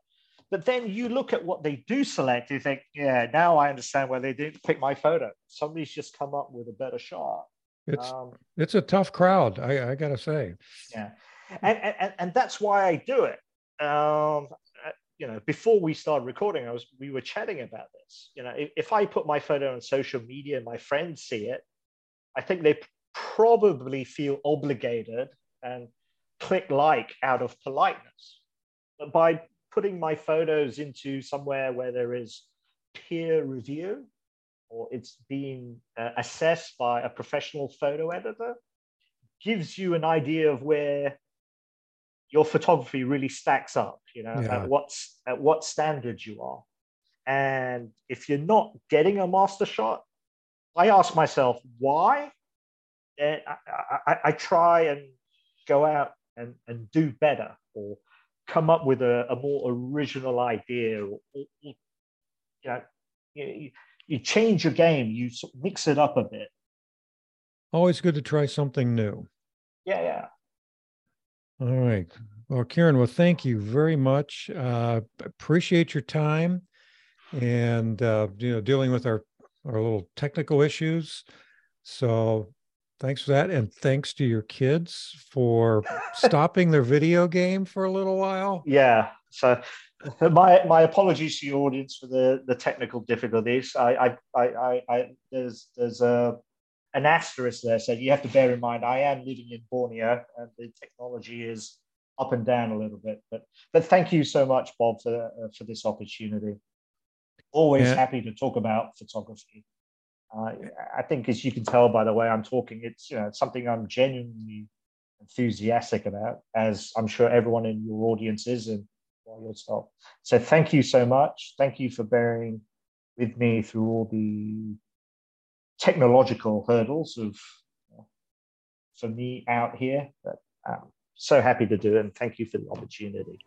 But then you look at what they do select, you think, yeah, now I understand why they didn't pick my photo. Somebody's just come up with a better shot. It's um, it's a tough crowd, I, I gotta say. Yeah, and, and and that's why I do it. Um, uh, you know, before we started recording, I was we were chatting about this. You know, if, if I put my photo on social media and my friends see it, I think they probably feel obligated and click like out of politeness. But by putting my photos into somewhere where there is peer review or it's being uh, assessed by a professional photo editor gives you an idea of where your photography really stacks up you know yeah. at what's at what standard you are and if you're not getting a master shot i ask myself why I, I, I try and go out and, and do better or come up with a, a more original idea or, or you know you, you change your game you mix it up a bit. Always good to try something new. Yeah yeah. All right. Well kieran well thank you very much. Uh, appreciate your time and uh, you know dealing with our our little technical issues. So Thanks for that. And thanks to your kids for stopping their video game for a little while. Yeah. So my my apologies to your audience for the the technical difficulties. I I I, I there's there's a an asterisk there so you have to bear in mind I am living in Borneo and the technology is up and down a little bit. But but thank you so much, Bob, for uh, for this opportunity. Always yeah. happy to talk about photography. Uh, I think, as you can tell by the way I'm talking, it's you know something I'm genuinely enthusiastic about, as I'm sure everyone in your audience is, and yourself. So, thank you so much. Thank you for bearing with me through all the technological hurdles of for me out here. But I'm so happy to do it, and thank you for the opportunity.